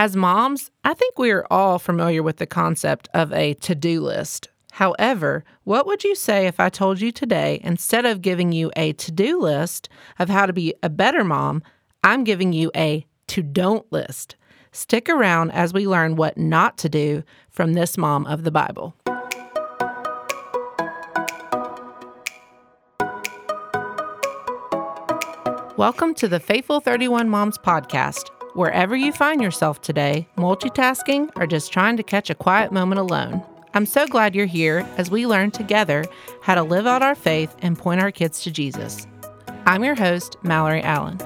As moms, I think we are all familiar with the concept of a to do list. However, what would you say if I told you today, instead of giving you a to do list of how to be a better mom, I'm giving you a to don't list? Stick around as we learn what not to do from this mom of the Bible. Welcome to the Faithful 31 Moms podcast. Wherever you find yourself today, multitasking or just trying to catch a quiet moment alone, I'm so glad you're here as we learn together how to live out our faith and point our kids to Jesus. I'm your host, Mallory Allen.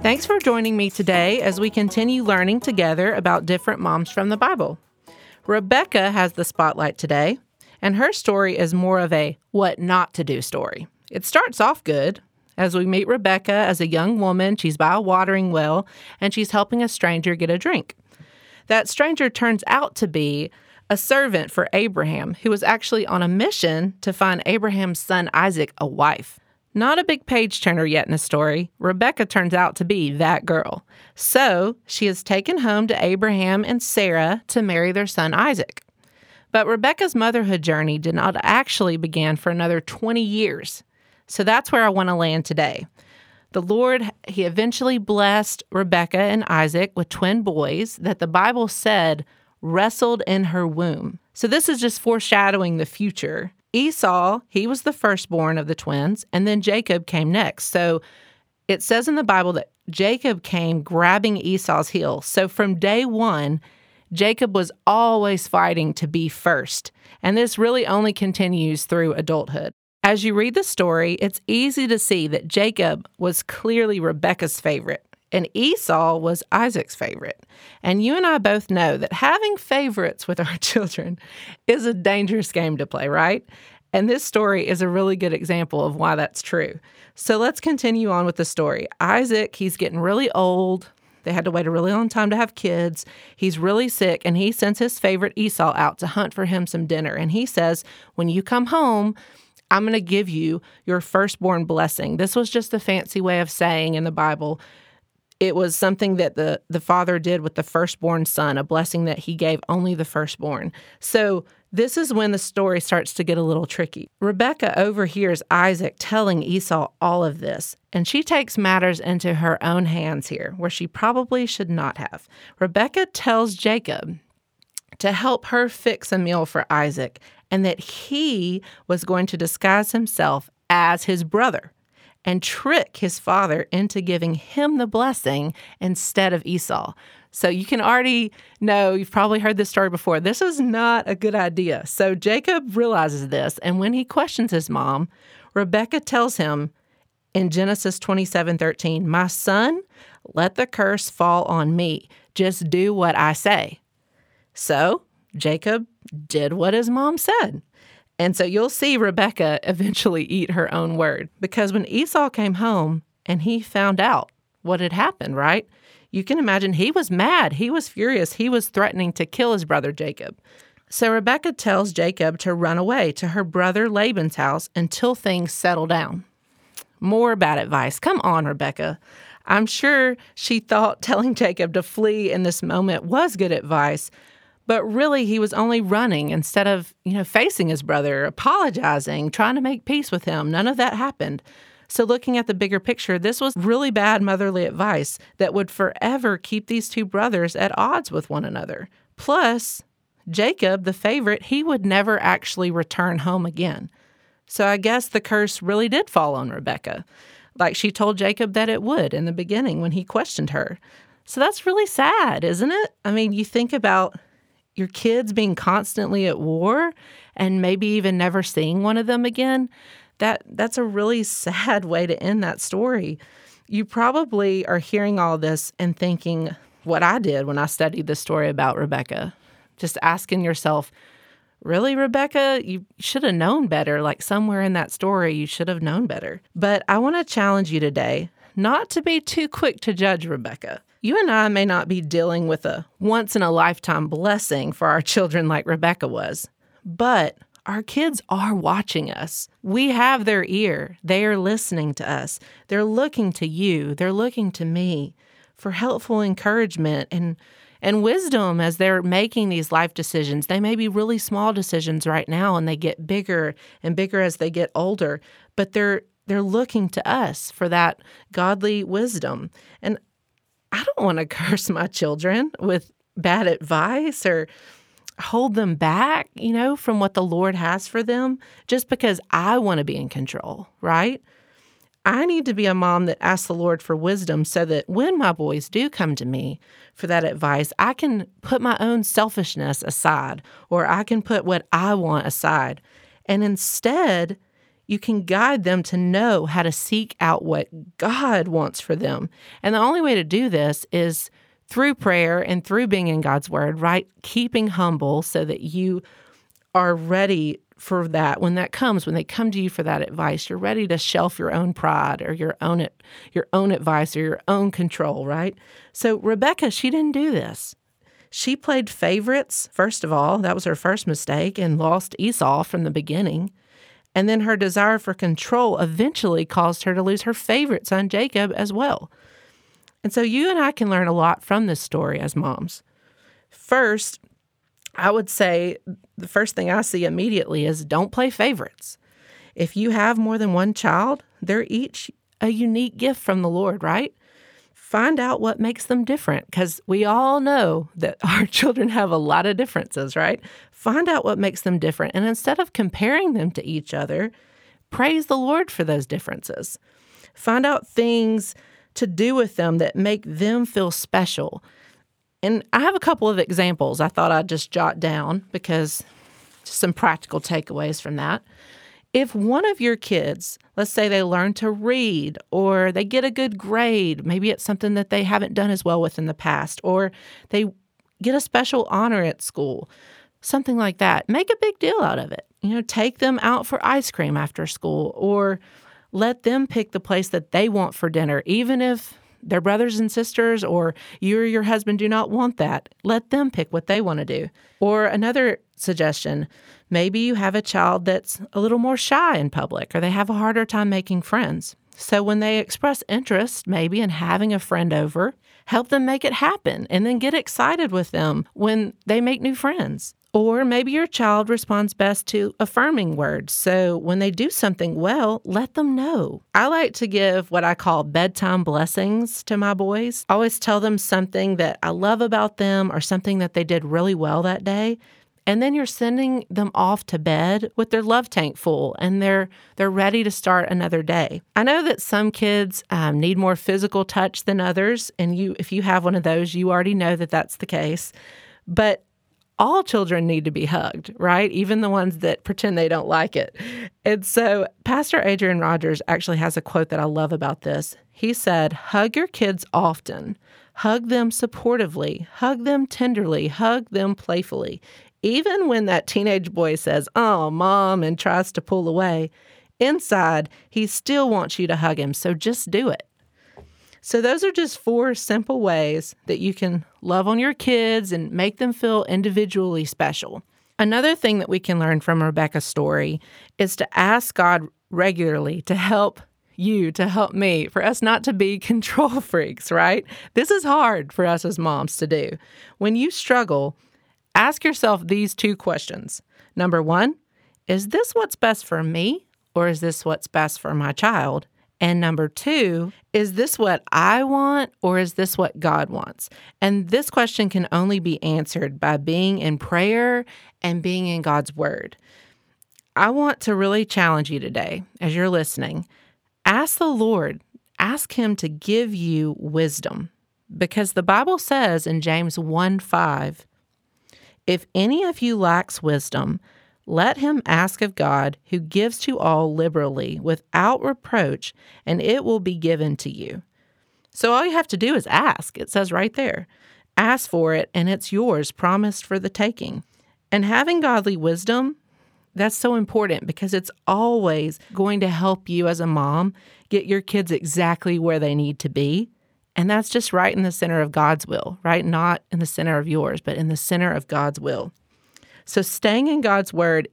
Thanks for joining me today as we continue learning together about different moms from the Bible. Rebecca has the spotlight today, and her story is more of a what not to do story. It starts off good as we meet Rebecca as a young woman. She's by a watering well and she's helping a stranger get a drink. That stranger turns out to be a servant for Abraham, who was actually on a mission to find Abraham's son Isaac a wife. Not a big page turner yet in the story, Rebecca turns out to be that girl. So she is taken home to Abraham and Sarah to marry their son Isaac. But Rebecca's motherhood journey did not actually begin for another 20 years. So that's where I want to land today. The Lord, He eventually blessed Rebecca and Isaac with twin boys that the Bible said wrestled in her womb. So this is just foreshadowing the future. Esau, he was the firstborn of the twins, and then Jacob came next. So it says in the Bible that Jacob came grabbing Esau's heel. So from day one, Jacob was always fighting to be first. And this really only continues through adulthood. As you read the story, it's easy to see that Jacob was clearly Rebecca's favorite and Esau was Isaac's favorite. And you and I both know that having favorites with our children is a dangerous game to play, right? And this story is a really good example of why that's true. So let's continue on with the story. Isaac, he's getting really old. They had to wait a really long time to have kids. He's really sick, and he sends his favorite Esau out to hunt for him some dinner. And he says, When you come home, I'm going to give you your firstborn blessing. This was just a fancy way of saying in the Bible, it was something that the, the father did with the firstborn son, a blessing that he gave only the firstborn. So this is when the story starts to get a little tricky. Rebecca overhears Isaac telling Esau all of this, and she takes matters into her own hands here, where she probably should not have. Rebecca tells Jacob to help her fix a meal for Isaac and that he was going to disguise himself as his brother and trick his father into giving him the blessing instead of Esau. So you can already know, you've probably heard this story before. This is not a good idea. So Jacob realizes this, and when he questions his mom, Rebecca tells him in Genesis 27 13, My son, let the curse fall on me. Just do what I say. So Jacob did what his mom said. And so you'll see Rebecca eventually eat her own word because when Esau came home and he found out what had happened, right? You can imagine he was mad. He was furious. He was threatening to kill his brother Jacob. So Rebecca tells Jacob to run away to her brother Laban's house until things settle down. More bad advice. Come on, Rebecca. I'm sure she thought telling Jacob to flee in this moment was good advice, but really he was only running instead of, you know, facing his brother, apologizing, trying to make peace with him. None of that happened. So, looking at the bigger picture, this was really bad motherly advice that would forever keep these two brothers at odds with one another. Plus, Jacob, the favorite, he would never actually return home again. So, I guess the curse really did fall on Rebecca, like she told Jacob that it would in the beginning when he questioned her. So, that's really sad, isn't it? I mean, you think about your kids being constantly at war and maybe even never seeing one of them again, that that's a really sad way to end that story. You probably are hearing all this and thinking what I did when I studied the story about Rebecca. Just asking yourself, really, Rebecca, you should have known better. Like somewhere in that story, you should have known better. But I want to challenge you today not to be too quick to judge Rebecca. You and I may not be dealing with a once in a lifetime blessing for our children like Rebecca was, but our kids are watching us. We have their ear. They are listening to us. They're looking to you. They're looking to me for helpful encouragement and and wisdom as they're making these life decisions. They may be really small decisions right now and they get bigger and bigger as they get older, but they're they're looking to us for that godly wisdom. And I don't want to curse my children with bad advice or hold them back, you know, from what the Lord has for them just because I want to be in control, right? I need to be a mom that asks the Lord for wisdom so that when my boys do come to me for that advice, I can put my own selfishness aside or I can put what I want aside. And instead, you can guide them to know how to seek out what God wants for them. And the only way to do this is through prayer and through being in God's word, right? Keeping humble so that you are ready for that. When that comes when they come to you for that advice you're ready to shelf your own pride or your own your own advice or your own control right? So rebecca she didn't do this. She played favorites first of all. That was her first mistake and lost esau from the beginning and then her desire for control eventually caused her to lose her favorite son jacob as well and so you and i can learn a lot from this story as moms first I would say the first thing I see immediately is don't play favorites. If you have more than one child, they're each a unique gift from the Lord, right? Find out what makes them different because we all know that our children have a lot of differences, right? Find out what makes them different. And instead of comparing them to each other, praise the Lord for those differences. Find out things to do with them that make them feel special and I have a couple of examples I thought I'd just jot down because some practical takeaways from that. If one of your kids, let's say they learn to read or they get a good grade, maybe it's something that they haven't done as well with in the past, or they get a special honor at school, something like that, make a big deal out of it. You know, take them out for ice cream after school or let them pick the place that they want for dinner, even if their brothers and sisters or you or your husband do not want that. Let them pick what they want to do. Or another suggestion maybe you have a child that's a little more shy in public or they have a harder time making friends. So when they express interest, maybe in having a friend over, help them make it happen and then get excited with them when they make new friends. Or maybe your child responds best to affirming words. So when they do something well, let them know. I like to give what I call bedtime blessings to my boys. I always tell them something that I love about them or something that they did really well that day. And then you're sending them off to bed with their love tank full and they're they're ready to start another day. I know that some kids um, need more physical touch than others. And you if you have one of those, you already know that that's the case. But all children need to be hugged, right? Even the ones that pretend they don't like it. And so, Pastor Adrian Rogers actually has a quote that I love about this. He said, Hug your kids often, hug them supportively, hug them tenderly, hug them playfully. Even when that teenage boy says, Oh, mom, and tries to pull away, inside, he still wants you to hug him. So just do it. So, those are just four simple ways that you can love on your kids and make them feel individually special. Another thing that we can learn from Rebecca's story is to ask God regularly to help you, to help me, for us not to be control freaks, right? This is hard for us as moms to do. When you struggle, ask yourself these two questions. Number one, is this what's best for me or is this what's best for my child? And number two, is this what I want or is this what God wants? And this question can only be answered by being in prayer and being in God's word. I want to really challenge you today as you're listening. Ask the Lord, ask Him to give you wisdom because the Bible says in James 1 5, if any of you lacks wisdom, let him ask of God, who gives to all liberally without reproach, and it will be given to you. So all you have to do is ask. It says right there ask for it, and it's yours, promised for the taking. And having godly wisdom, that's so important because it's always going to help you as a mom get your kids exactly where they need to be. And that's just right in the center of God's will, right? Not in the center of yours, but in the center of God's will. So, staying in God's word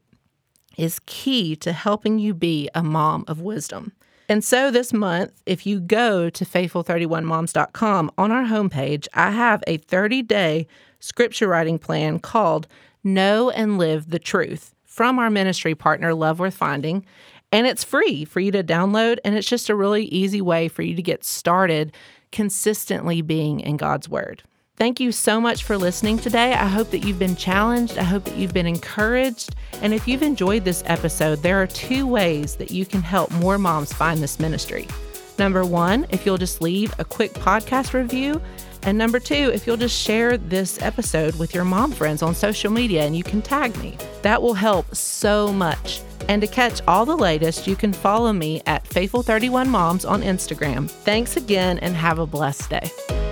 is key to helping you be a mom of wisdom. And so this month, if you go to faithful31moms.com on our homepage, I have a 30 day scripture writing plan called Know and Live the Truth from our ministry partner, Love Worth Finding. And it's free for you to download. And it's just a really easy way for you to get started consistently being in God's Word. Thank you so much for listening today. I hope that you've been challenged. I hope that you've been encouraged. And if you've enjoyed this episode, there are two ways that you can help more moms find this ministry. Number one, if you'll just leave a quick podcast review. And number two, if you'll just share this episode with your mom friends on social media and you can tag me, that will help so much. And to catch all the latest, you can follow me at Faithful31Moms on Instagram. Thanks again and have a blessed day.